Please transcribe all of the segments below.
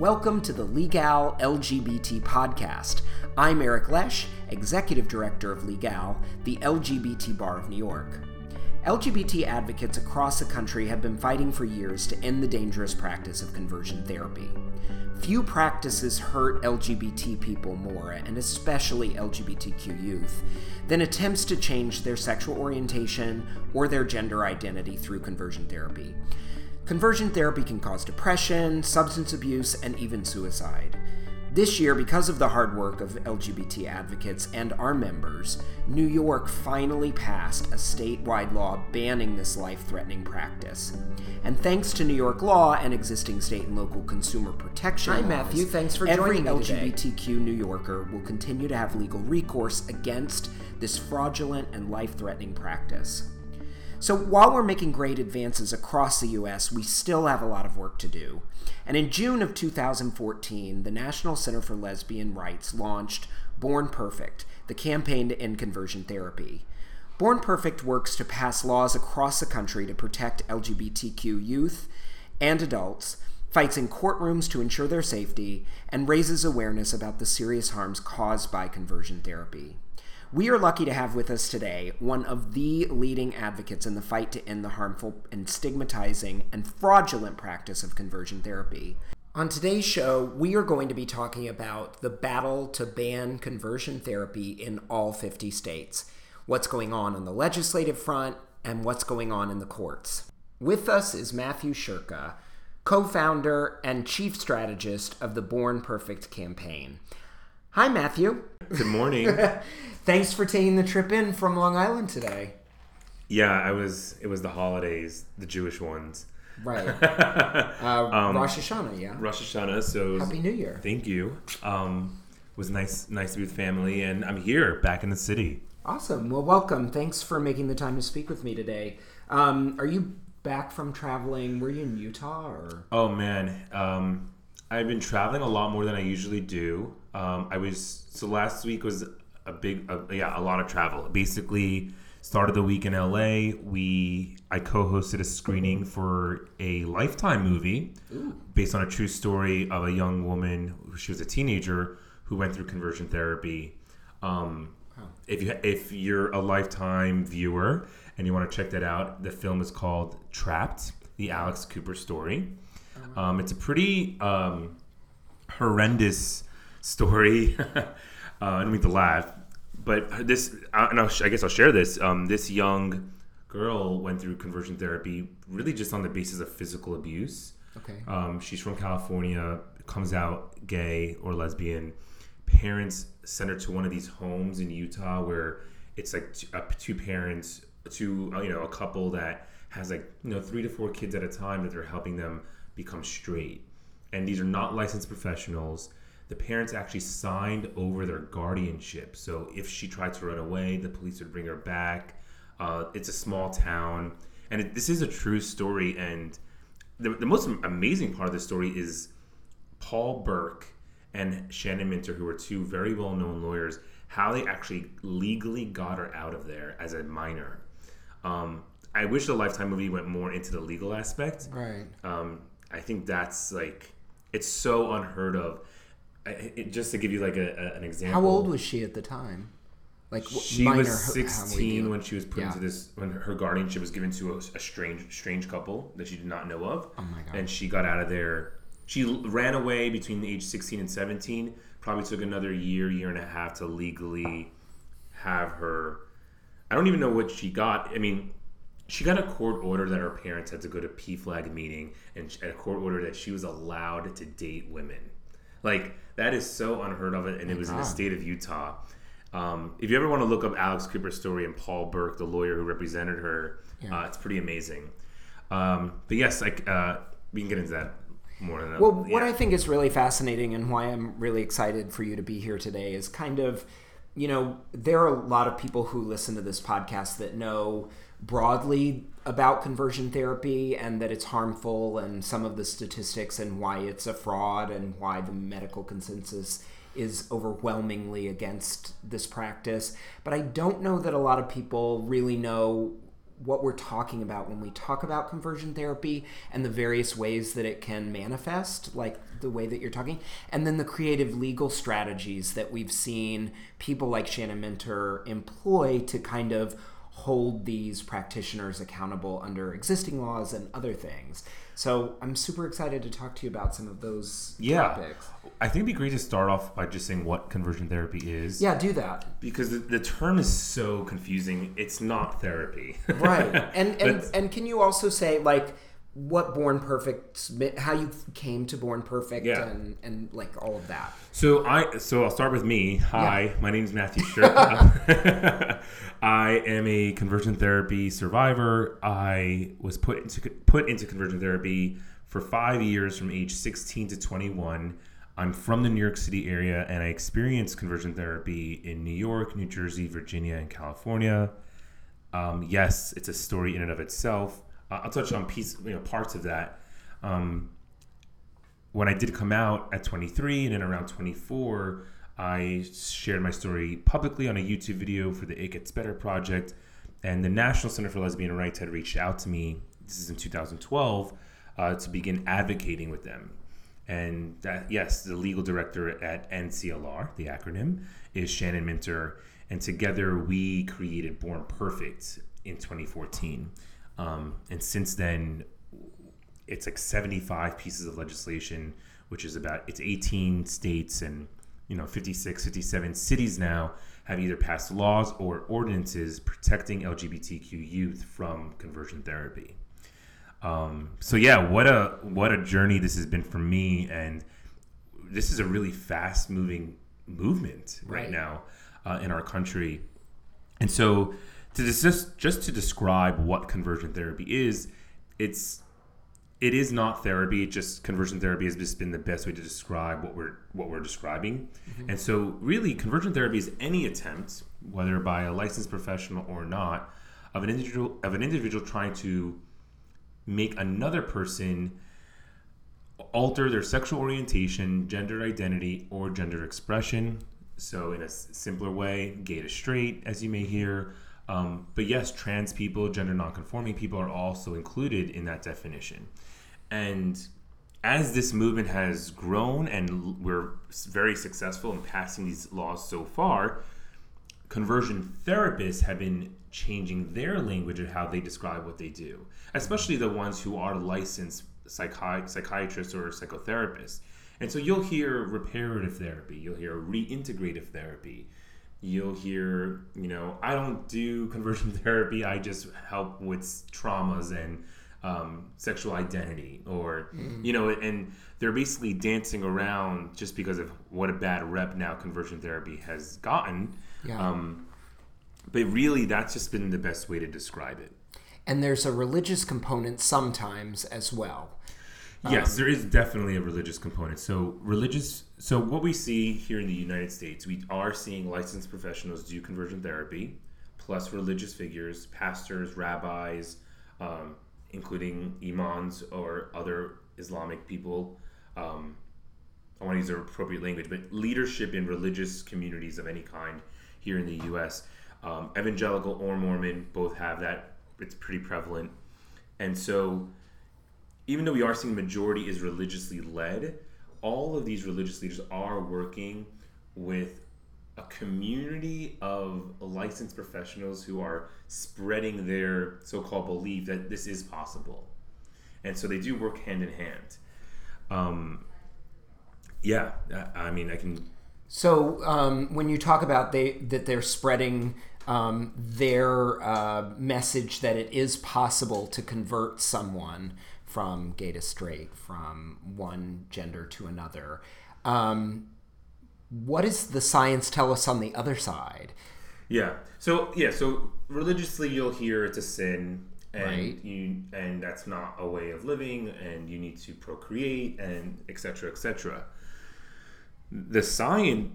Welcome to the Legal LGBT podcast. I'm Eric Lesh, Executive Director of Legal, the LGBT Bar of New York. LGBT advocates across the country have been fighting for years to end the dangerous practice of conversion therapy. Few practices hurt LGBT people more, and especially LGBTQ youth, than attempts to change their sexual orientation or their gender identity through conversion therapy. Conversion therapy can cause depression, substance abuse, and even suicide. This year, because of the hard work of LGBT advocates and our members, New York finally passed a statewide law banning this life threatening practice. And thanks to New York law and existing state and local consumer protection Hi, laws, Matthew. Thanks for every joining me today. LGBTQ New Yorker will continue to have legal recourse against this fraudulent and life threatening practice. So while we're making great advances across the US, we still have a lot of work to do. And in June of 2014, the National Center for Lesbian Rights launched Born Perfect, the campaign to end conversion therapy. Born Perfect works to pass laws across the country to protect LGBTQ youth and adults, fights in courtrooms to ensure their safety, and raises awareness about the serious harms caused by conversion therapy. We are lucky to have with us today one of the leading advocates in the fight to end the harmful and stigmatizing and fraudulent practice of conversion therapy. On today's show, we are going to be talking about the battle to ban conversion therapy in all 50 states, what's going on on the legislative front, and what's going on in the courts. With us is Matthew Shurka, co founder and chief strategist of the Born Perfect campaign. Hi, Matthew. Good morning. Thanks for taking the trip in from Long Island today. yeah, I was. It was the holidays, the Jewish ones. Right. Uh, Um, Rosh Hashanah, yeah. Rosh Hashanah. So Happy New Year. thank you. Um, it was nice, nice to be with family, and I'm here, back in the city. Awesome. Well, welcome. Thanks for making the time to speak with me today. Um, are you back from traveling? Were you in Utah or? Oh man, um, I've been traveling a lot more than I usually do. Um, I was so last week was a big, uh, yeah, a lot of travel. Basically, started the week in LA. We I co-hosted a screening for a Lifetime movie based on a true story of a young woman. She was a teenager who went through conversion therapy. Um, If you if you're a Lifetime viewer and you want to check that out, the film is called Trapped: The Alex Cooper Story. Um, it's a pretty um, horrendous story. uh, I don't mean to laugh, but this, uh, and I'll, sh- I guess I'll share this. Um, this young girl went through conversion therapy really just on the basis of physical abuse. Okay. Um, she's from California, comes out gay or lesbian. Parents send her to one of these homes in Utah where it's like two, uh, two parents, two uh, you know, a couple that has like you know three to four kids at a time that they're helping them become straight. And these are not licensed professionals. The parents actually signed over their guardianship. So if she tried to run away, the police would bring her back. Uh, it's a small town, and it, this is a true story. And the, the most amazing part of the story is Paul Burke and Shannon Minter, who are two very well known lawyers, how they actually legally got her out of there as a minor. Um, I wish the Lifetime movie went more into the legal aspect. Right. Um, I think that's like, it's so unheard of. I- It, just to give you like a, a- an example. How old was she at the time? Like She minor, was h- how we 16 when she was put Yeah. into this when her guardianship was given to a, a strange strange couple that she did not know of. Oh my God. And she got out of there. She ran away between the age 16 and 17. Probably took another year, year and a half to legally have her. I don't even know what she got. I mean, she got a court order that her parents had to go to PFLAG meeting and a court order that she was allowed to date women. Like that is so unheard of, and it was in the state of Utah. Um, if you ever want to look up Alex Cooper's story and Paul Burke, the lawyer who represented her, Yeah. uh, it's pretty amazing. Um, but yes, like uh, we can get into that more. A, Well, what. I think is really fascinating and why I'm really excited for you to be here today is kind of, you know, there are a lot of people who listen to this podcast that know broadly about conversion therapy and that it's harmful and some of the statistics and why it's a fraud and why the medical consensus is overwhelmingly against this practice. But I don't know that a lot of people really know what we're talking about when we talk about conversion therapy and the various ways that it can manifest, like the way that you're talking, and then the creative legal strategies that we've seen people like Shannon Minter employ to kind of hold these practitioners accountable under existing laws and other things. So I'm super excited to talk to you about some of those yeah. topics. I think it'd be great to start off by just saying what conversion therapy is. Yeah, do that. Because the, the term is so confusing. It's not therapy. right. And and and can you also say like what Born Perfect, how you came to Born Perfect, Yeah. and and like all of that. So I so I'll start with me. Hi, my name is Matthew Shurka. I am a conversion therapy survivor. I was put into put into conversion therapy for five years from age 16 to 21. I'm from the New York City area, and I experienced conversion therapy in New York, New Jersey, Virginia, and California. Um, yes, it's a story in and of itself. I'll touch on piece, you know, parts of that. Um, when I did come out at 23 and then around 24, I shared my story publicly on a YouTube video for the It Gets Better project. And the National Center for Lesbian Rights had reached out to me, this is in 2012, uh, to begin advocating with them. And that, yes, the legal director at NCLR, the acronym, is Shannon Minter. And together we created Born Perfect in 2014. Um, and since then, it's like 75 pieces of legislation which is about it's 18 states and you know 56 57 cities now have either passed laws or ordinances protecting lgbtq youth from conversion therapy. Um, so yeah what a what a journey this has been for me. And this is a really fast moving movement right, Right. now uh, in our country. And so to just just to describe what conversion therapy is it's it is not therapy. Just conversion therapy has just been the best way to describe what we're what we're describing. Mm-hmm. And so, really, conversion therapy is any attempt, whether by a licensed professional or not, of an individual of an individual trying to make another person alter their sexual orientation, gender identity, or gender expression. So, in a simpler way, gay to straight, as you may hear. Um, but yes, trans people, gender nonconforming people are also included in that definition. And as this movement has grown and we're very successful in passing these laws so far, conversion therapists have been changing their language and how they describe what they do, especially the ones who are licensed psychi- psychiatrists or psychotherapists. And so you'll hear reparative therapy, you'll hear reintegrative therapy, you'll hear, you know, I don't do conversion therapy, I just help with traumas and um, sexual identity, or, you know, and they're basically dancing around just because of what a bad rep now conversion therapy has gotten. Yeah. Um, but really, that's just been the best way to describe it. And there's a religious component sometimes as well. Yes, there is definitely a religious component. So religious. So what we see here in the United States, we are seeing licensed professionals do conversion therapy, plus religious figures, pastors, rabbis, um, including imams or other Islamic people. Um, I want to use the appropriate language, but leadership in religious communities of any kind here in the U.S. Um, evangelical or Mormon both have that. It's pretty prevalent, and so even though we are seeing majority is religiously led, all of these religious leaders are working with a community of licensed professionals who are spreading their so-called belief that this is possible, and so they do work hand in hand. Um, yeah, I mean, I can So um, when you talk about they that they're spreading um, their uh, message that it is possible to convert someone from gay to straight, from one gender to another, um, what does the science tell us on the other side? Yeah. So yeah. So religiously, you'll hear it's a sin, and Right. you and that's not a way of living, and you need to procreate, and etc. etc. The science,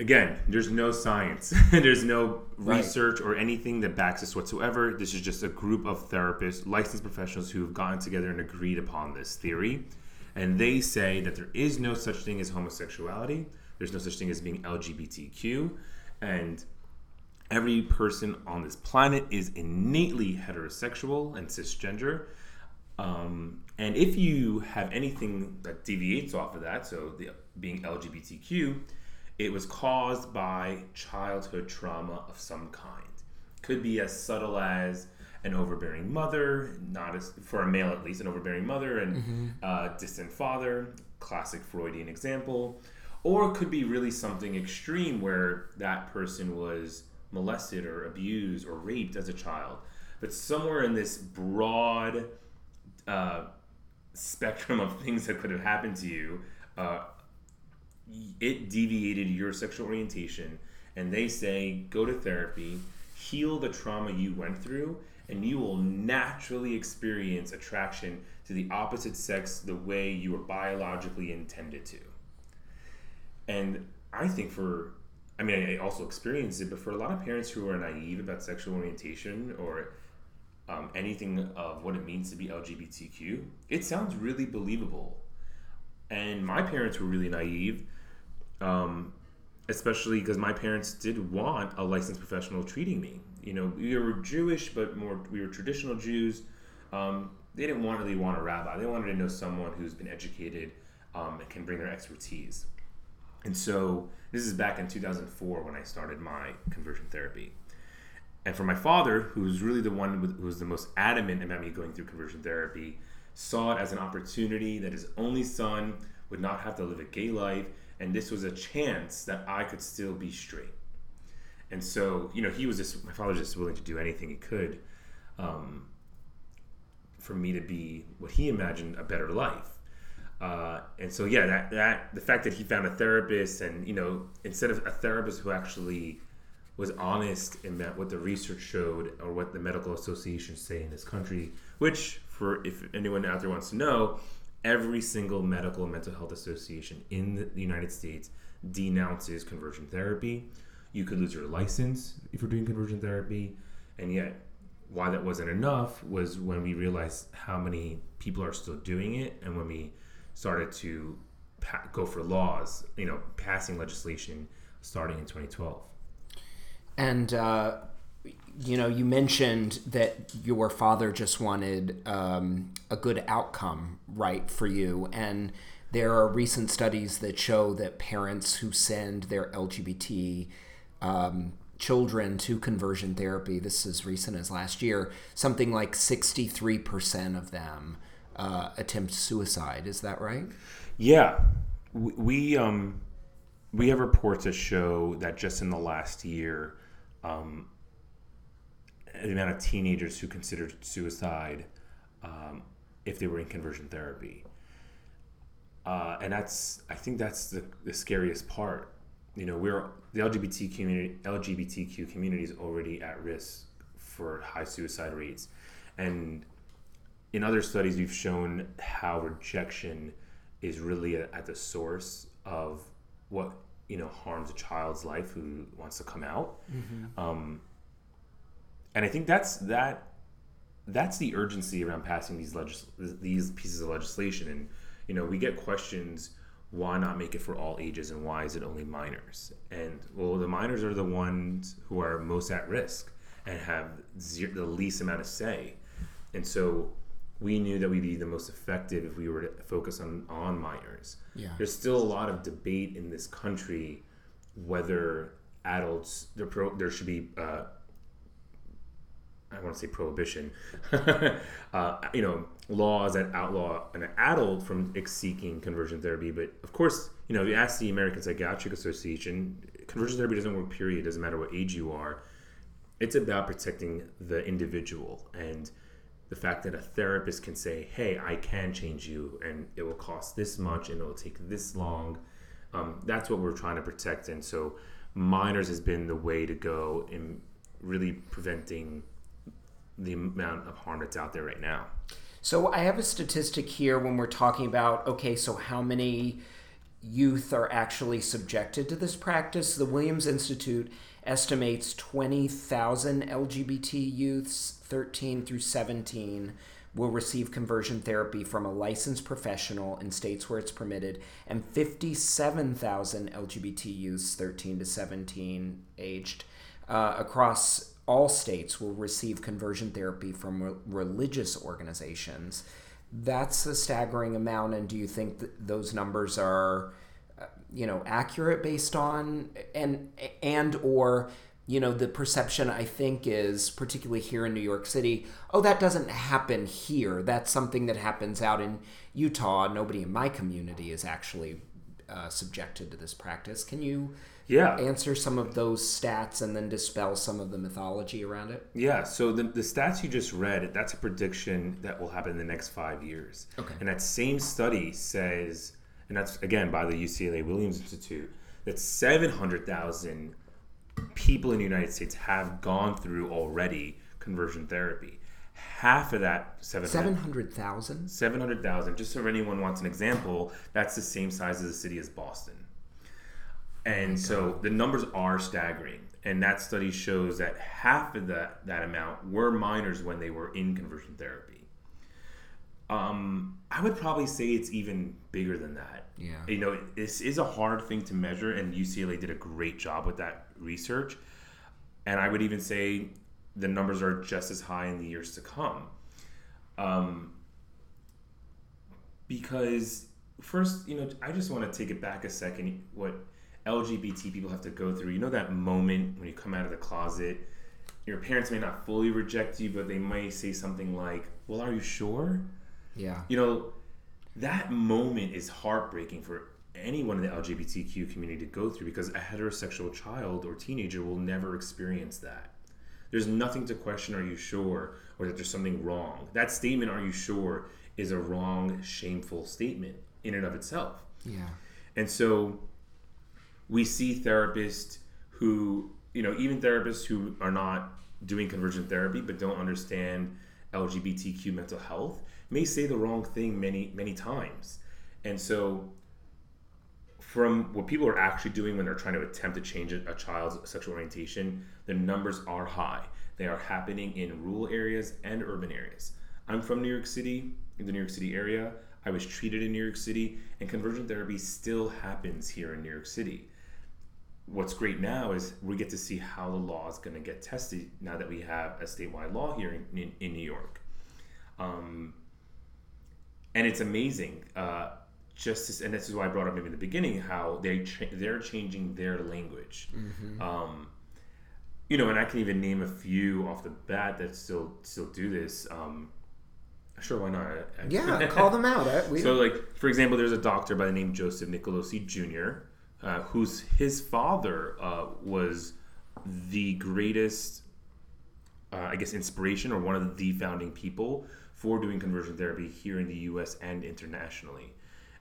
again, there's no science, there's no Right. research or anything that backs this whatsoever. This is just a group of therapists, licensed professionals who have gotten together and agreed upon this theory, and they say that there is no such thing as homosexuality. There's no such thing as being LGBTQ, and every person on this planet is innately heterosexual and cisgender. Um, and if you have anything that deviates off of that, so the, being LGBTQ, it was caused by childhood trauma of some kind. Could be as subtle as an overbearing mother, not as for a male at least, an overbearing mother and mm-hmm. uh, distant father, classic Freudian example, or it could be really something extreme where that person was molested or abused or raped as a child. But somewhere in this broad uh, spectrum of things that could have happened to you, uh, it deviated your sexual orientation, and they say go to therapy, heal the trauma you went through, and you will naturally experience attraction to the opposite sex the way you were biologically intended to. And I think for, I mean, I also experienced it, but for a lot of parents who are naive about sexual orientation or um, anything of what it means to be LGBTQ, it sounds really believable. And my parents were really naive, um, especially because my parents did want a licensed professional treating me. You know, we were Jewish, but more we were traditional Jews. Um, they didn't want really want a rabbi. They wanted to know someone who's been educated um, and can bring their expertise. And so this is back in 2004 when I started my conversion therapy. And for my father, who's really the one who was the most adamant about me going through conversion therapy, saw it as an opportunity that his only son would not have to live a gay life, and this was a chance that I could still be straight. And so, you know, he was just my father was just willing to do anything he could um, for me to be what he imagined a better life. Uh, and so, yeah, that that the fact that he found a therapist, and you know, instead of a therapist who actually was honest in that what the research showed or what the medical associations say in this country, which for if anyone out there wants to know, every single medical and mental health association in the United States denounces conversion therapy. You could lose your license if you're doing conversion therapy, and yet why that wasn't enough was when we realized how many people are still doing it, and when we started to pa- go for laws, you know, passing legislation starting in 2012. And uh, you know, you mentioned that your father just wanted um, a good outcome, right, for you, and there are recent studies that show that parents who send their LGBT um, children to conversion therapy, this is recent as last year, something like 63% of them uh, attempt suicide. Is that right? Yeah. We, we, um, we have reports that show that just in the last year, um, the amount of teenagers who considered suicide um, if they were in conversion therapy. Uh, and that's, I think that's the, the scariest part. You know, we're the LGBT community, LGBTQ community is already at risk for high suicide rates, and in other studies, we've shown how rejection is really at the source of what you know harms a child's life who wants to come out. Mm-hmm. Um, and I think that's that that's the urgency around passing these legis- these pieces of legislation. And you know, we get questions why not make it for all ages and why is it only minors? And well, the minors are the ones who are most at risk and have zero, the least amount of say. And so we knew that we'd be the most effective if we were to focus on on minors. Yeah. There's still a lot of debate in this country whether adults there pro, there should be uh, I want to say prohibition, uh, you know, laws that outlaw an adult from seeking conversion therapy. But of course, you know, if you ask the American Psychiatric Association, conversion therapy doesn't work. Period. It doesn't matter what age you are. It's about protecting the individual and the fact that a therapist can say, "Hey, I can change you, and it will cost this much, and it will take this long." Um, that's what we're trying to protect, and so minors has been the way to go in really preventing the amount of harm that's out there right now. So I have a statistic here when we're talking about okay, so how many youth are actually subjected to this practice? The Williams Institute estimates 20,000 LGBT youths 13 through 17 will receive conversion therapy from a licensed professional in states where it's permitted, and 57,000 LGBT youths 13 to 17 aged uh, across all states will receive conversion therapy from re- religious organizations. That's a staggering amount, and do you think that those numbers are, uh, you know, accurate based on and and or you know the perception I think is particularly here in New York City. Oh, that doesn't happen here. That's something that happens out in Utah. Nobody in my community is actually uh, subjected to this practice. Can you yeah answer some of those stats and then dispel some of the mythology around it? Yeah, so the, the stats you just read, that's a prediction that will happen in the next five years. Okay. And that same study says, and that's again by the UCLA Williams Institute, that 700,000 people in the United States have gone through already conversion therapy. Half of that 700,000? 700,000, just so if anyone wants an example, that's the same size as the city as Boston. And so the numbers are staggering. And that study shows that half of that, that amount were minors when they were in conversion therapy. Um, I would probably say it's even bigger than that. Yeah. You know, this is a hard thing to measure, and UCLA did a great job with that research. And I would even say the numbers are just as high in the years to come. Um, because first, you know, I just want to take it back a second. What LGBT people have to go through. You know that moment when you come out of the closet, your parents may not fully reject you, but they might say something like, "Well, are you sure?" Yeah. You know, that moment is heartbreaking for anyone in the LGBTQ community to go through because a heterosexual child or teenager will never experience that. There's nothing to question, are you sure, or that there's something wrong. That statement, are you sure, is a wrong, shameful statement in and of itself. Yeah. And so we see therapists who, you know, even therapists who are not doing conversion therapy but don't understand LGBTQ mental health may say the wrong thing many, many times. And so from what people are actually doing when they're trying to attempt to change a, child's sexual orientation, the numbers are high. They are happening in rural areas and urban areas. I'm from New York City, in the New York City area. I was treated in New York City, and conversion therapy still happens here in New York City. What's great now is we get to see how the law is going to get tested now that we have a statewide law here in, in, in New York. Um, and it's amazing. Uh, just as, and this is why I brought up maybe in the beginning how they cha- they're changing their language. Um, you know, and I can even name a few off the bat that still still do this. Um, sure, why not? I- I- Yeah, call them out. I, we, so, like for example, there's a doctor by the name Joseph Nicolosi Jr., uh, whose his father uh, was the greatest, uh, I guess, inspiration or one of the founding people for doing conversion therapy here in the U.S. and internationally.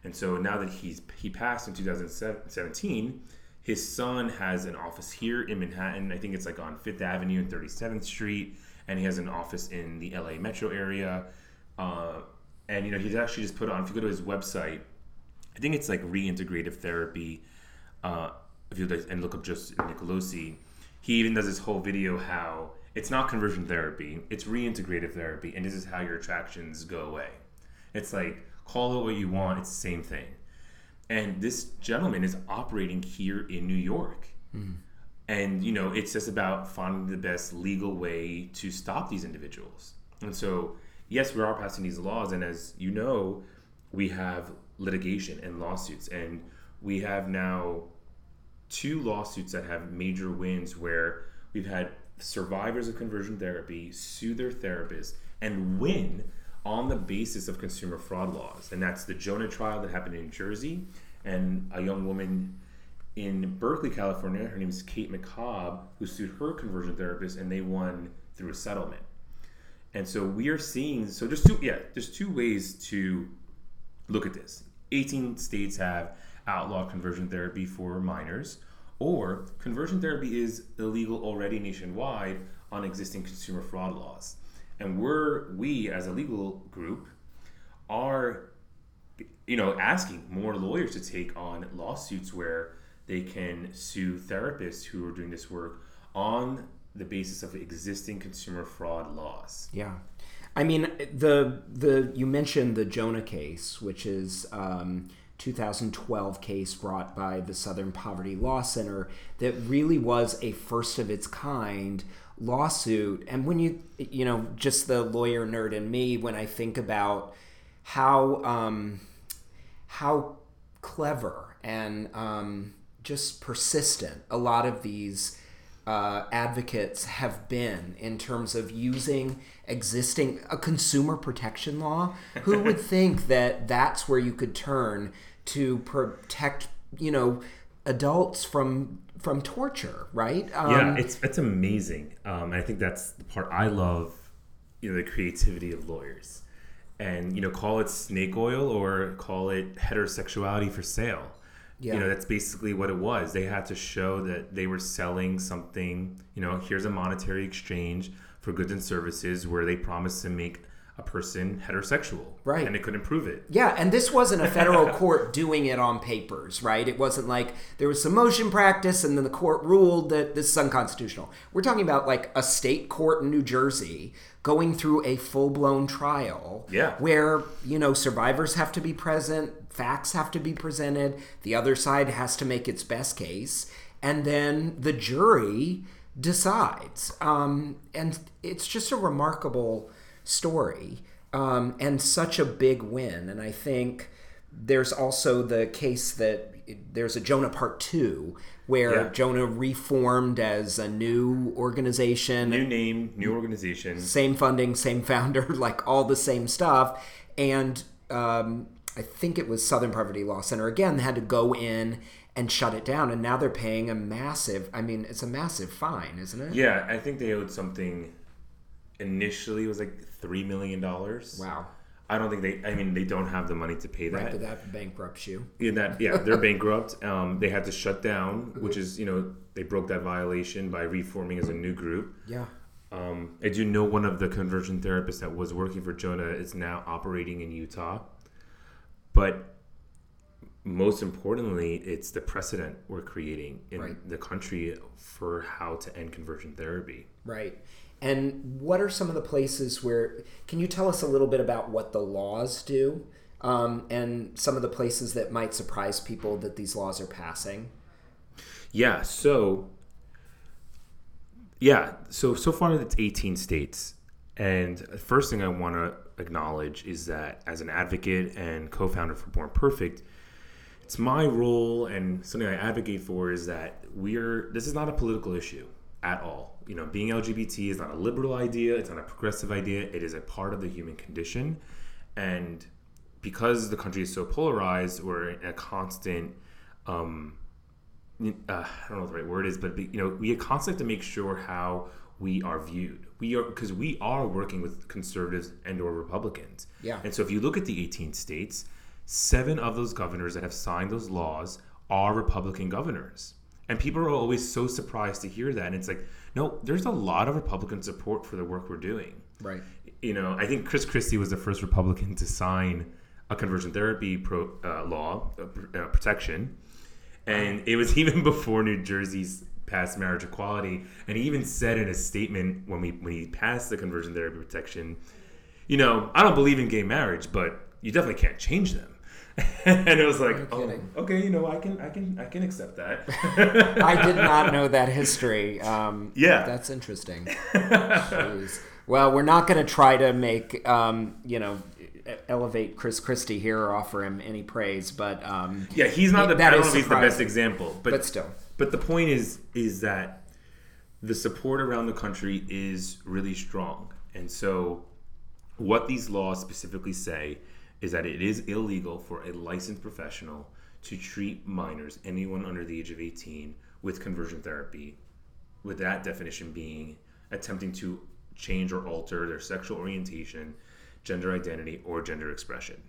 And so now that he's he passed in 2017, his son has an office here in Manhattan. I think it's like on Fifth Avenue and 37th Street, and he has an office in the LA metro area. Uh, and you know, he's actually just put on. If you go to his website, I think it's like reintegrative therapy. Uh, if you like, and look up just Nicolosi, he even does this whole video how it's not conversion therapy, it's reintegrative therapy, and this is how your attractions go away. It's like call it what you want, it's the same thing. And this gentleman is operating here in New York. And you know, it's just about finding the best legal way to stop these individuals. And so, yes, we are passing these laws, and as you know, we have litigation and lawsuits, and we have now two lawsuits that have major wins where we've had survivors of conversion therapy sue their therapists and win on the basis of consumer fraud laws. And that's the Jonah trial that happened in Jersey and a young woman in Berkeley, California. Her name is Kate McCobb, who sued her conversion therapist and they won through a settlement. And so we are seeing so there's two yeah, there's two ways to look at this. 18 states have outlawed conversion therapy for minors, or conversion therapy is illegal already nationwide on existing consumer fraud laws. And we're we as a legal group are you know asking more lawyers to take on lawsuits where they can sue therapists who are doing this work on the basis of existing consumer fraud laws. Yeah, I mean the the you mentioned the Jonah case, which is um, 2012 case brought by the Southern Poverty Law Center that really was a first of its kind lawsuit. And when you, you know, just the lawyer nerd in me, when I think about how, um, how clever and um, just persistent a lot of these uh, advocates have been in terms of using existing a consumer protection law. Who would think that that's where you could turn to protect, you know, adults from from torture, right? Um, yeah, it's it's amazing. Um, I think that's the part I love. You know, the creativity of lawyers, and you know, call it snake oil or call it heterosexuality for sale. Yeah. You know, that's basically what it was. They had to show that they were selling something. You know, here's a monetary exchange for goods and services where they promised to make a person heterosexual. Right. And they couldn't prove it. Yeah, and this wasn't a federal court doing it on papers, right? It wasn't like there was some motion practice and then the court ruled that this is unconstitutional. We're talking about like a state court in New Jersey going through a full-blown trial yeah. where, you know, survivors have to be present, facts have to be presented, the other side has to make its best case, and then the jury decides. Um, and it's just a remarkable story um, and such a big win. And I think there's also the case that there's a Jonah Part 2 where yeah. Jonah reformed as a new organization. New name, new organization. Same funding, same founder, like all the same stuff. And um, I think it was Southern Poverty Law Center again had to go in and shut it down and now they're paying a massive I mean it's a massive fine, isn't it? Yeah, I think they owed something initially it was like three million dollars. Wow. I don't think they. I mean, they don't have the money to pay that. Right, that bankrupts you. Yeah, that yeah, they're bankrupt. Um, they had to shut down, which is you know they broke that violation by reforming as a new group. Yeah. Um, I do know one of the conversion therapists that was working for Jonah is now operating in Utah, but most importantly, it's the precedent we're creating in right. the country for how to end conversion therapy. Right. And what are some of the places where? Can you tell us a little bit about what the laws do, um, and some of the places that might surprise people that these laws are passing? Yeah. So. Yeah. So so far it's 18 states, and the first thing I want to acknowledge is that as an advocate and co-founder for Born Perfect, it's my role and something I advocate for is that we're this is not a political issue at all. You know, being LGBT is not a liberal idea, it's not a progressive idea, it is a part of the human condition. And because the country is so polarized, we're in a constant, um, uh, I don't know what the right word is, but you know, we constantly have to make sure how we are viewed. We are because we are working with conservatives and or Republicans. Yeah. And so if you look at the 18 states, seven of those governors that have signed those laws are Republican governors. And people are always so surprised to hear that. And it's like, no, there's a lot of Republican support for the work we're doing. Right. You know, I think Chris Christie was the first Republican to sign a conversion therapy pro, uh, law uh, uh protection, and it was even before New Jersey's passed marriage equality. And he even said in a statement when we when he passed the conversion therapy protection, you know, I don't believe in gay marriage, but you definitely can't change them. and it was like, oh, okay, you know, I can, I can, I can accept that. I did not know that history. Um, yeah, that's interesting. well, we're not going to try to make, um, you know, elevate Chris Christie here or offer him any praise, but um, yeah, he's not the. I don't know if he's the best example, but, but still. But the point is, is that the support around the country is really strong, and so what these laws specifically say is that it is illegal for a licensed professional to treat minors, anyone under the age of 18, with conversion therapy, with that definition being attempting to change or alter their sexual orientation, gender identity, or gender expression.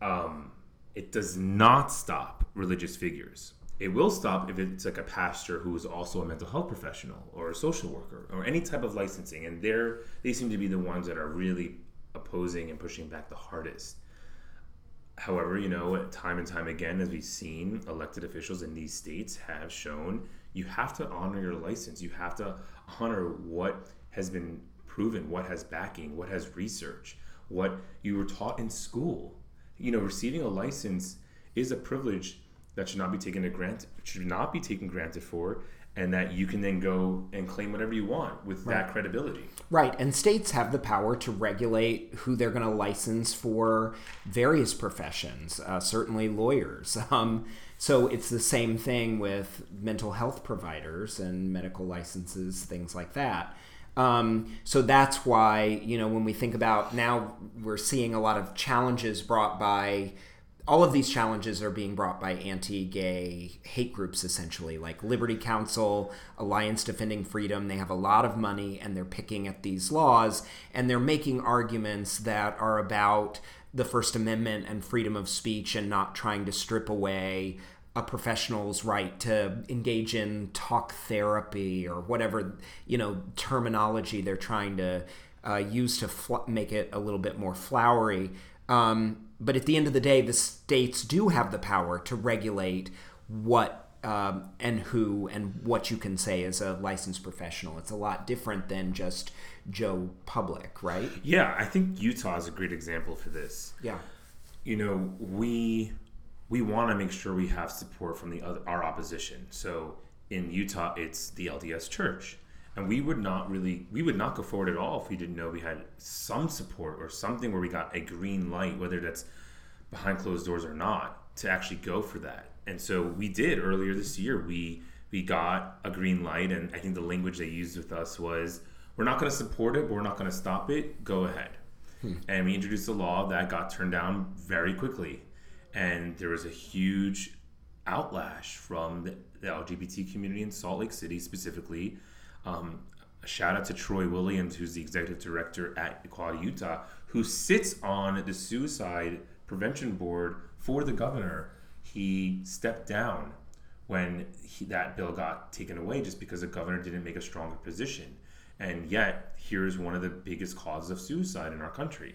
Um, it does not stop religious figures. It will stop if it's like a pastor who is also a mental health professional or a social worker or any type of licensing, and they're they seem to be the ones that are really opposing and pushing back the hardest. However, you know, time and time again, as we've seen, elected officials in these states have shown you have to honor your license. You have to honor what has been proven, what has backing, what has research, what you were taught in school. you know, receiving a license is a privilege that should not be taken to granted, should not be taken granted for, and that you can then go and claim whatever you want with right. that credibility. Right, and states have the power to regulate who they're going to license for various professions, uh, certainly lawyers. Um, so it's the same thing with mental health providers and medical licenses, things like that. Um, so that's why, you know, when we think about now, we're seeing a lot of challenges brought by all of these challenges are being brought by anti-gay hate groups essentially like liberty counsel alliance defending freedom. They have a lot of money and they're picking at these laws and they're making arguments that are about the first amendment and freedom of speech and not trying to strip away a professional's right to engage in talk therapy or whatever you know terminology they're trying to uh, use to fl- make it a little bit more flowery um, but at the end of the day, the states do have the power to regulate what um, and who and what you can say as a licensed professional. It's a lot different than just Joe Public, right? Yeah, I think Utah is a great example for this. Yeah, you know, we we want to make sure we have support from the other, our opposition. So in Utah, it's the LDS Church and we would not really we would not go forward at all if we didn't know we had some support or something where we got a green light whether that's behind closed doors or not to actually go for that. And so we did earlier this year. We we got a green light and i think the language they used with us was we're not going to support it but we're not going to stop it. Go ahead. Hmm. and we introduced a law that got turned down very quickly. And there was a huge outlash from the, the lgbt community in salt lake city specifically um, a shout out to Troy Williams, who's the executive director at Equality Utah, who sits on the suicide prevention board for the governor. He stepped down when he, that bill got taken away just because the governor didn't make a stronger position. And yet, here's one of the biggest causes of suicide in our country.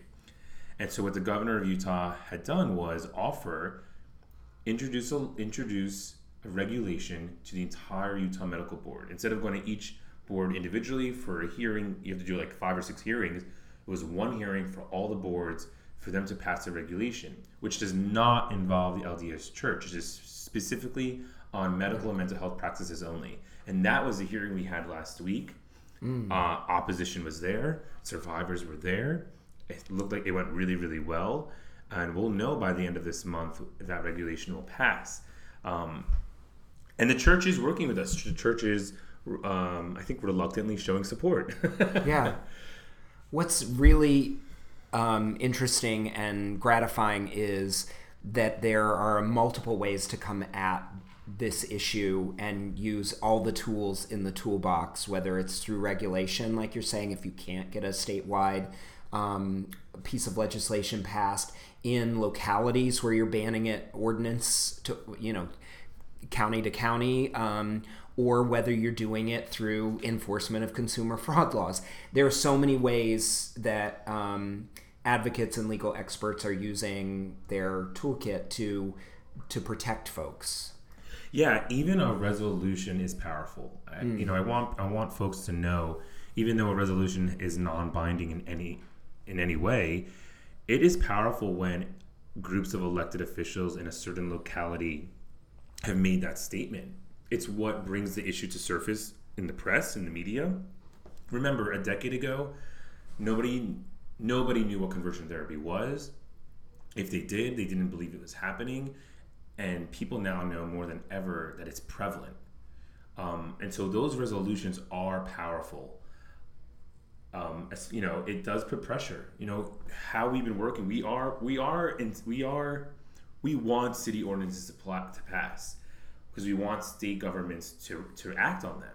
And so, what the governor of Utah had done was offer introduce a, introduce a regulation to the entire Utah Medical Board instead of going to each board individually for a hearing. You have to do like five or six hearings. It was one hearing for all the boards for them to pass a regulation, which does not involve the LDS Church. It is specifically on medical and mental health practices only. And that was the hearing we had last week. Mm. Uh, opposition was there, survivors were there. It looked like it went really, really well. And we'll know by the end of this month that regulation will pass. Um, and the church is working with us. The church is um, I think reluctantly showing support. yeah. What's really um, interesting and gratifying is that there are multiple ways to come at this issue and use all the tools in the toolbox, whether it's through regulation, like you're saying, if you can't get a statewide um, piece of legislation passed in localities where you're banning it ordinance to, you know, county to county, um, or whether you're doing it through enforcement of consumer fraud laws. There are so many ways that um, advocates and legal experts are using their toolkit to to protect folks. Yeah, even a resolution is powerful. Mm. You know, I want I want folks to know, even though a resolution is non-binding in any in any way, it is powerful when groups of elected officials in a certain locality have made that statement it's what brings the issue to surface in the press in the media. Remember, a decade ago, nobody nobody knew what conversion therapy was. If they did, they didn't believe it was happening, and people now know more than ever that it's prevalent. Um, and so those resolutions are powerful. Um, as, you know, it does put pressure. You know how we've been working. We are we are in, we are we want city ordinances to, pl- to pass because we want state governments to, to act on them.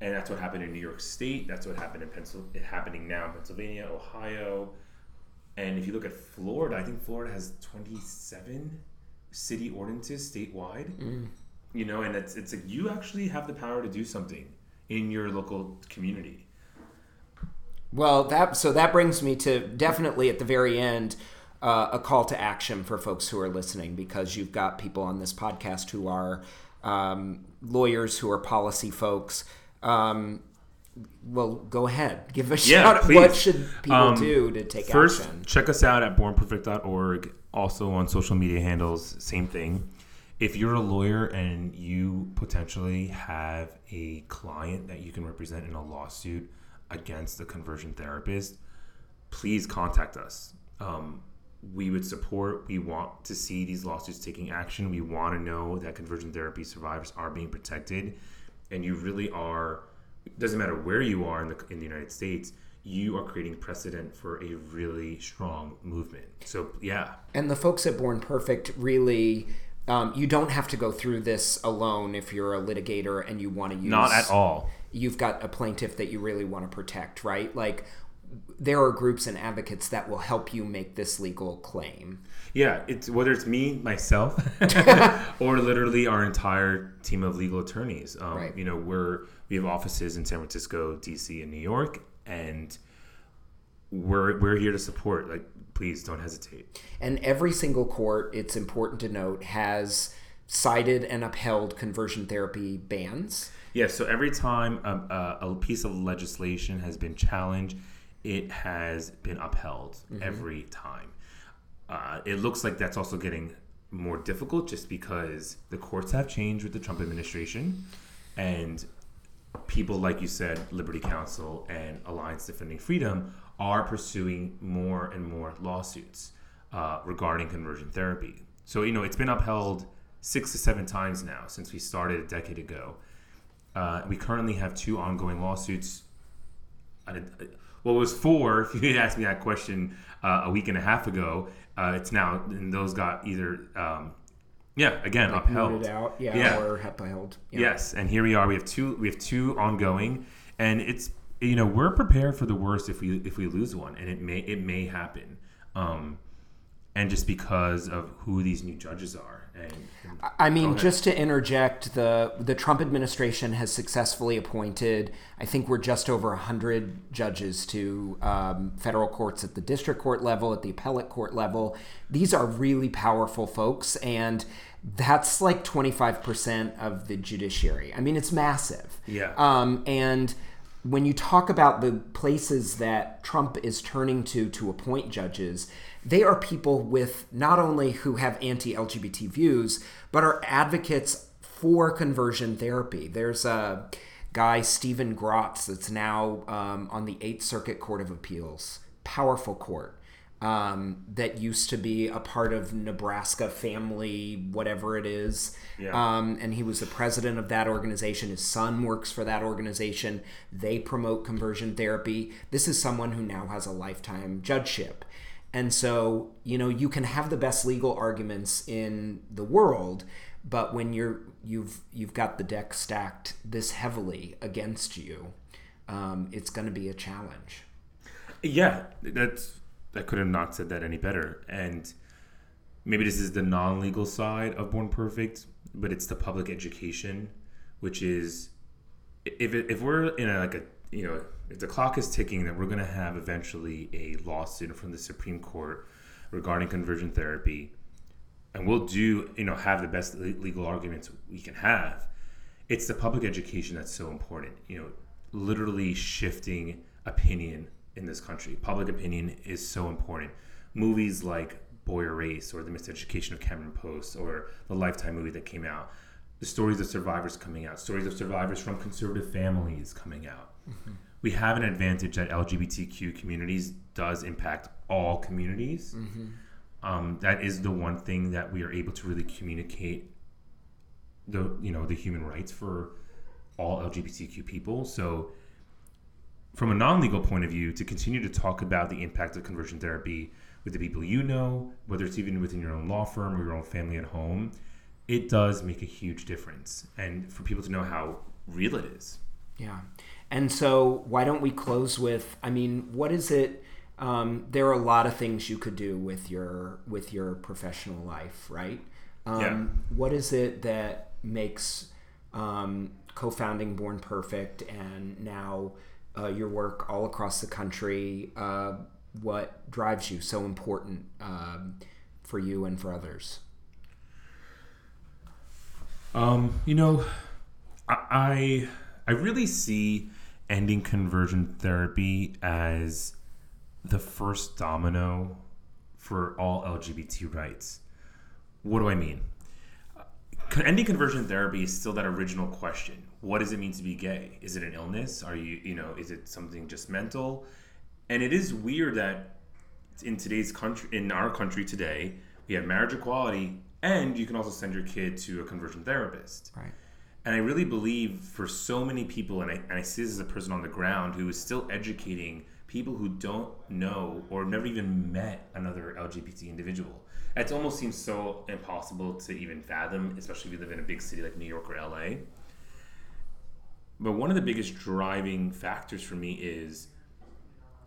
And that's what happened in New York State. That's what happened in Pennsylvania, happening now in Pennsylvania, Ohio. And if you look at Florida, I think Florida has 27 city ordinances statewide. Mm. You know, and it's, it's like you actually have the power to do something in your local community. Well, that so that brings me to definitely at the very end uh, a call to action for folks who are listening because you've got people on this podcast who are um, lawyers, who are policy folks. Um, well, go ahead. Give a Yeah, shout. please. What should people Um, do to take First, action? check us out at bornperfect.org. Also on social media handles, same thing. If you're a lawyer and you potentially have a client that you can represent in a lawsuit against a conversion therapist, please contact us. Um, we would support. We want to see these lawsuits taking action. We want to know that conversion therapy survivors are being protected, and you really are. It doesn't matter where you are in the in the United States. You are creating precedent for a really strong movement. So yeah, And the folks at Born Perfect really, um, you don't have to go through this alone if you're a litigator and you want to use. not at all. You've got a plaintiff that you really want to protect, right? Like, there are groups and advocates that will help you make this legal claim. Yeah, it's whether it's me myself or literally our entire team of legal attorneys. Um, Right. You know, we're we have offices in San Francisco, DC, and New York, and we're we're here to support. Like, please don't hesitate. And every single court, it's important to note, has cited and upheld conversion therapy bans. Yeah. So every time a, a, a piece of legislation has been challenged, it has been upheld every time. Uh, it looks like that's also getting more difficult just because the courts have changed with the Trump administration, and people like you said, Liberty Counsel and Alliance Defending Freedom are pursuing more and more lawsuits uh, regarding conversion therapy. So you know it's been upheld six to seven times now since we started a decade ago. Uh, we currently have two ongoing lawsuits. I did- Well, it was four. If you had asked me that question uh, a week and a half ago, uh, it's now and those got either, um, yeah, again upheld. Out, yeah, Yeah. or upheld. Yeah. Yes, and here we are. We have two. We have two ongoing, and it's you know we're prepared for the worst if we if we lose one, and it may it may happen, um, and just because of who these new judges are, and, and I mean, just to interject, the the Trump administration has successfully appointed. I think we're just over hundred judges to um, federal courts at the district court level, at the appellate court level. These are really powerful folks, and that's like twenty five percent of the judiciary. I mean, it's massive. Yeah. Um, and when you talk about the places that Trump is turning to to appoint judges, they are people with not only who have anti-LGBT views, but are advocates for conversion therapy. There's a guy Steven Grasz that's now um, on the Eighth Circuit Court of Appeals, powerful court um, that used to be a part of Nebraska Family, whatever it is. Yeah. Um, and he was the president of that organization. His son works for that organization. They promote conversion therapy. This is someone who now has a lifetime judgeship. And so, you know, you can have the best legal arguments in the world, but when you're you've you've got the deck stacked this heavily against you, um, it's going to be a challenge. Yeah, that's I could have not said that any better. And maybe this is the non-legal side of Born Perfect, but it's the public education, which is if if we're in a, like a you know if the clock is ticking that we're going to have eventually a lawsuit from the Supreme Court regarding conversion therapy, and we'll do you know have the best legal arguments we can have. It's the public education that's so important. You know, literally shifting opinion in this country. Public opinion is so important. Movies like Boy Erased or The Miseducation of Cameron Post or the Lifetime movie that came out, the stories of survivors coming out, stories of survivors from conservative families coming out. Mm-hmm. We have an advantage that LGBTQ communities does impact all communities. Um, that is the one thing that we are able to really communicate the you know the human rights for all LGBTQ people. So from a non-legal point of view, to continue to talk about the impact of conversion therapy with the people you know, whether it's even within your own law firm or your own family at home, it does make a huge difference. And for people to know how real it is. Yeah. And so, why don't we close with? I mean, what is it? Um, there are a lot of things you could do with your with your professional life, right? Um, Yeah. What is it that makes um, co-founding Born Perfect and now uh, your work all across the country? Uh, what drives you so important um, for you and for others? Um, you know, I I I really see ending conversion therapy as the first domino for all LGBT rights. What do I mean? Ending conversion therapy is still that original question. What does it mean to be gay? Is it an illness? Are you, you know, is it something just mental? And it is weird that in today's country, in our country today, we have marriage equality, and you can also send your kid to a conversion therapist. Right. And I really believe for so many people, and I, and I see this as a person on the ground who is still educating people who don't know or never even met another LGBT individual. It almost seems so impossible to even fathom, especially if you live in a big city like New York or LA. But one of the biggest driving factors for me is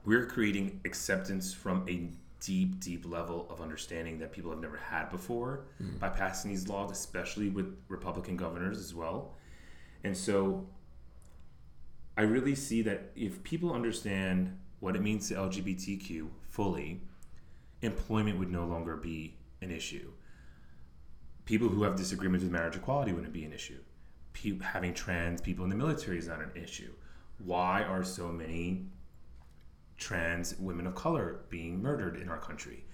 we're creating acceptance from a deep, deep level of understanding that people have never had before mm. by passing these laws, especially with Republican governors as well. And so I really see that if people understand what it means to LGBTQ fully, employment would no longer be an issue. People who have disagreements with marriage equality wouldn't be an issue. Pe- having trans people in the military is not an issue. Why are so many trans women of color being murdered in our country?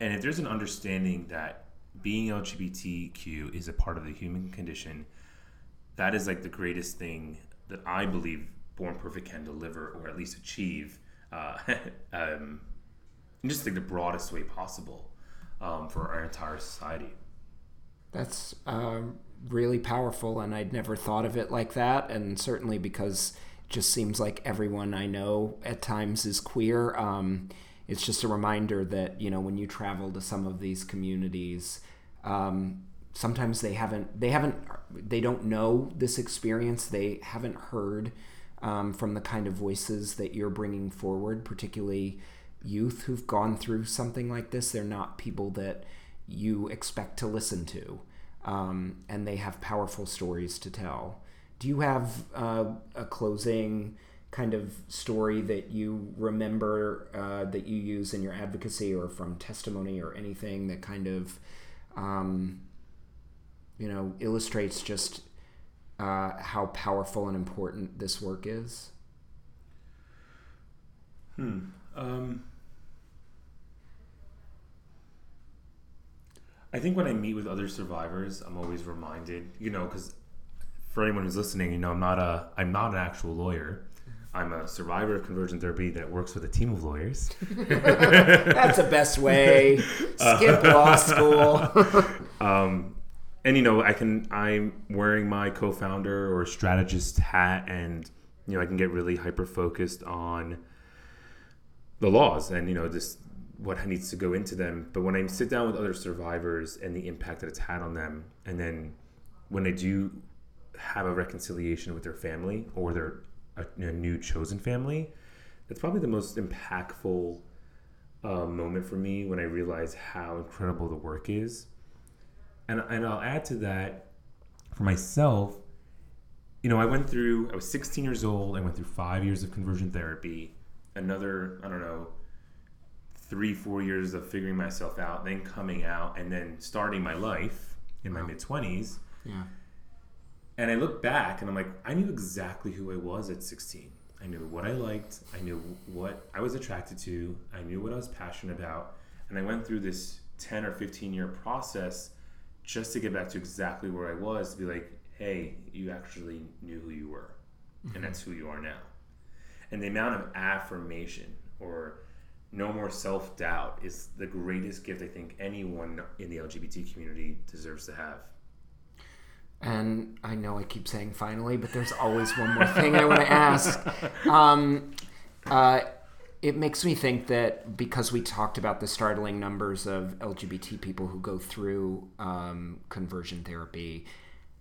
And if there's an understanding that being LGBTQ is a part of the human condition, that is like the greatest thing that I believe Born Perfect can deliver or at least achieve uh, um, just like the broadest way possible um, for our entire society. That's uh, really powerful, and I'd never thought of it like that. And certainly because just seems like everyone I know at times is queer. Um, it's just a reminder that you know when you travel to some of these communities, um, sometimes they haven't they haven't they don't know this experience. They haven't heard um, from the kind of voices that you're bringing forward, particularly youth who've gone through something like this. They're not people that you expect to listen to, um, and they have powerful stories to tell. Do you have uh, a closing kind of story that you remember uh, that you use in your advocacy or from testimony or anything that kind of um, you know illustrates just uh, how powerful and important this work is? Hmm. Um, I think when I meet with other survivors, I'm always reminded, you know, because for anyone who's listening, you know, I'm not a I'm not an actual lawyer. I'm a survivor of conversion therapy that works with a team of lawyers. That's the best way. Skip uh, law school. um, and you know, I can I'm wearing my co-founder or strategist hat, and you know, I can get really hyper focused on the laws and you know just what needs to go into them. But when I sit down with other survivors and the impact that it's had on them, and then when I do have a reconciliation with their family or their a, a new chosen family, that's probably the most impactful uh, moment for me when I realize how incredible the work is and and I'll add to that for myself. You know, I went through. I was 16 years old. I went through five years of conversion therapy. Another, I don't know, three, four years of figuring myself out, then coming out, and then starting my life in my wow. mid 20s. Yeah. And I look back and I'm like, I knew exactly who I was at 16. I knew what I liked. I knew what I was attracted to. I knew what I was passionate about. And I went through this 10 or 15 year process just to get back to exactly where I was to be like, hey, you actually knew who you were, mm-hmm. and that's who you are now. And the amount of affirmation or no more self doubt is the greatest gift I think anyone in the LGBT community deserves to have. And I know I keep saying finally, but there's always one more thing I want to ask. Um, uh, it makes me think that because we talked about the startling numbers of LGBT people who go through um, conversion therapy,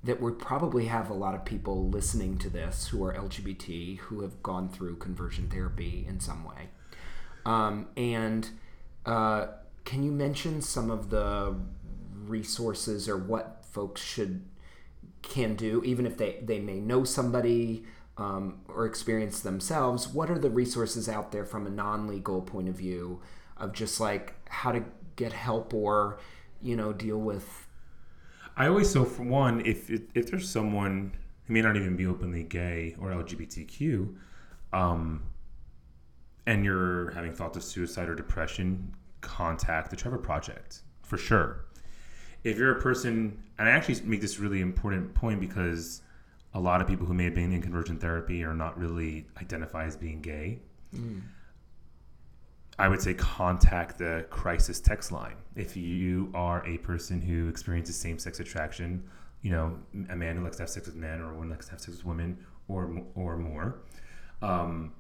that we probably have a lot of people listening to this who are LGBT who have gone through conversion therapy in some way. Um, and uh, can you mention some of the resources or what folks should can do, even if they, they may know somebody um, or experience themselves, what are the resources out there from a non legal point of view of just like how to get help or, you know, deal with? I always, so for one, if, if there's someone who may not even be openly gay or LGBTQ, um, and you're having thoughts of suicide or depression, contact the Trevor Project for sure. If you're a person, and I actually make this really important point because a lot of people who may have been in conversion therapy are not really identify as being gay. Mm. I would say contact the crisis text line. If you are a person who experiences same sex attraction, you know, a man who likes to have sex with men or a woman likes to have sex with women or or more, um,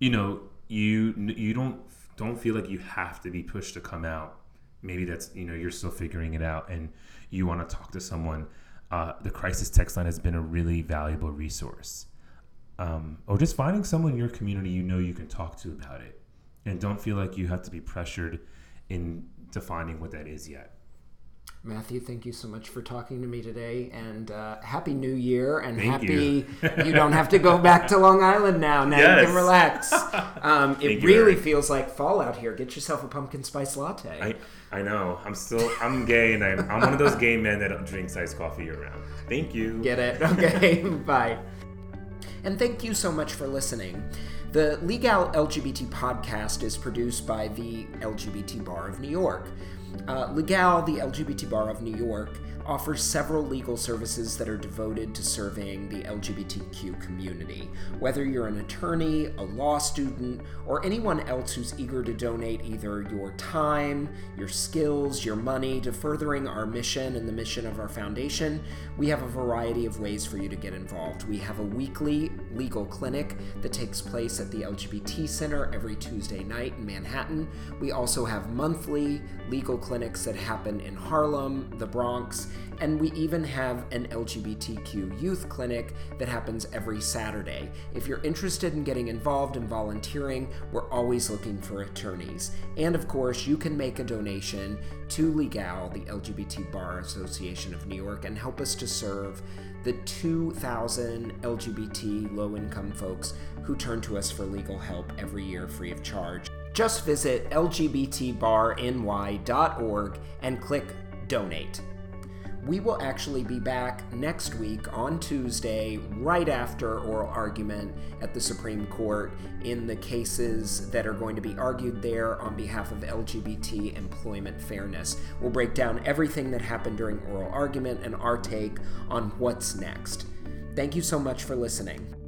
you know, you you don't don't feel like you have to be pushed to come out. Maybe that's you know you're still figuring it out and you want to talk to someone. Uh, the crisis text line has been a really valuable resource. Um, or just finding someone in your community you know you can talk to about it and don't feel like you have to be pressured in defining what that is yet. Matthew, thank you so much for talking to me today, and uh, happy New Year, and thank happy you. you. don't have to go back to Long Island now. Now yes. you can relax. Um, it really feels like fall out here. Get yourself a pumpkin spice latte. I, I know. I'm still I'm gay, and I'm, I'm one of those gay men that drinks iced coffee year round. Thank you. Get it? Okay. Bye. And thank you so much for listening. The Legal LGBT podcast is produced by the LGBT Bar of New York. Uh, Legal, the LGBT Bar of New York, offers several legal services that are devoted to serving the LGBTQ community. Whether you're an attorney, a law student, or anyone else who's eager to donate either your time, your skills, your money to furthering our mission and the mission of our foundation, we have a variety of ways for you to get involved. We have a weekly legal clinic that takes place at the LGBT Center every Tuesday night in Manhattan. We also have monthly legal clinics that happen in Harlem, the Bronx, and we even have an LGBTQ youth clinic that happens every Saturday. If you're interested in getting involved and volunteering, we're always looking for attorneys. And of course, you can make a donation to Legal, the LGBT Bar Association of New York, and help us to serve the 2,000 LGBT low income folks who turn to us for legal help every year free of charge. Just visit lgbtbarny.org and click donate we will actually be back next week on Tuesday, right after oral argument at the Supreme Court in the cases that are going to be argued there on behalf of LGBT employment fairness. We'll break down everything that happened during oral argument and our take on what's next. Thank you so much for listening.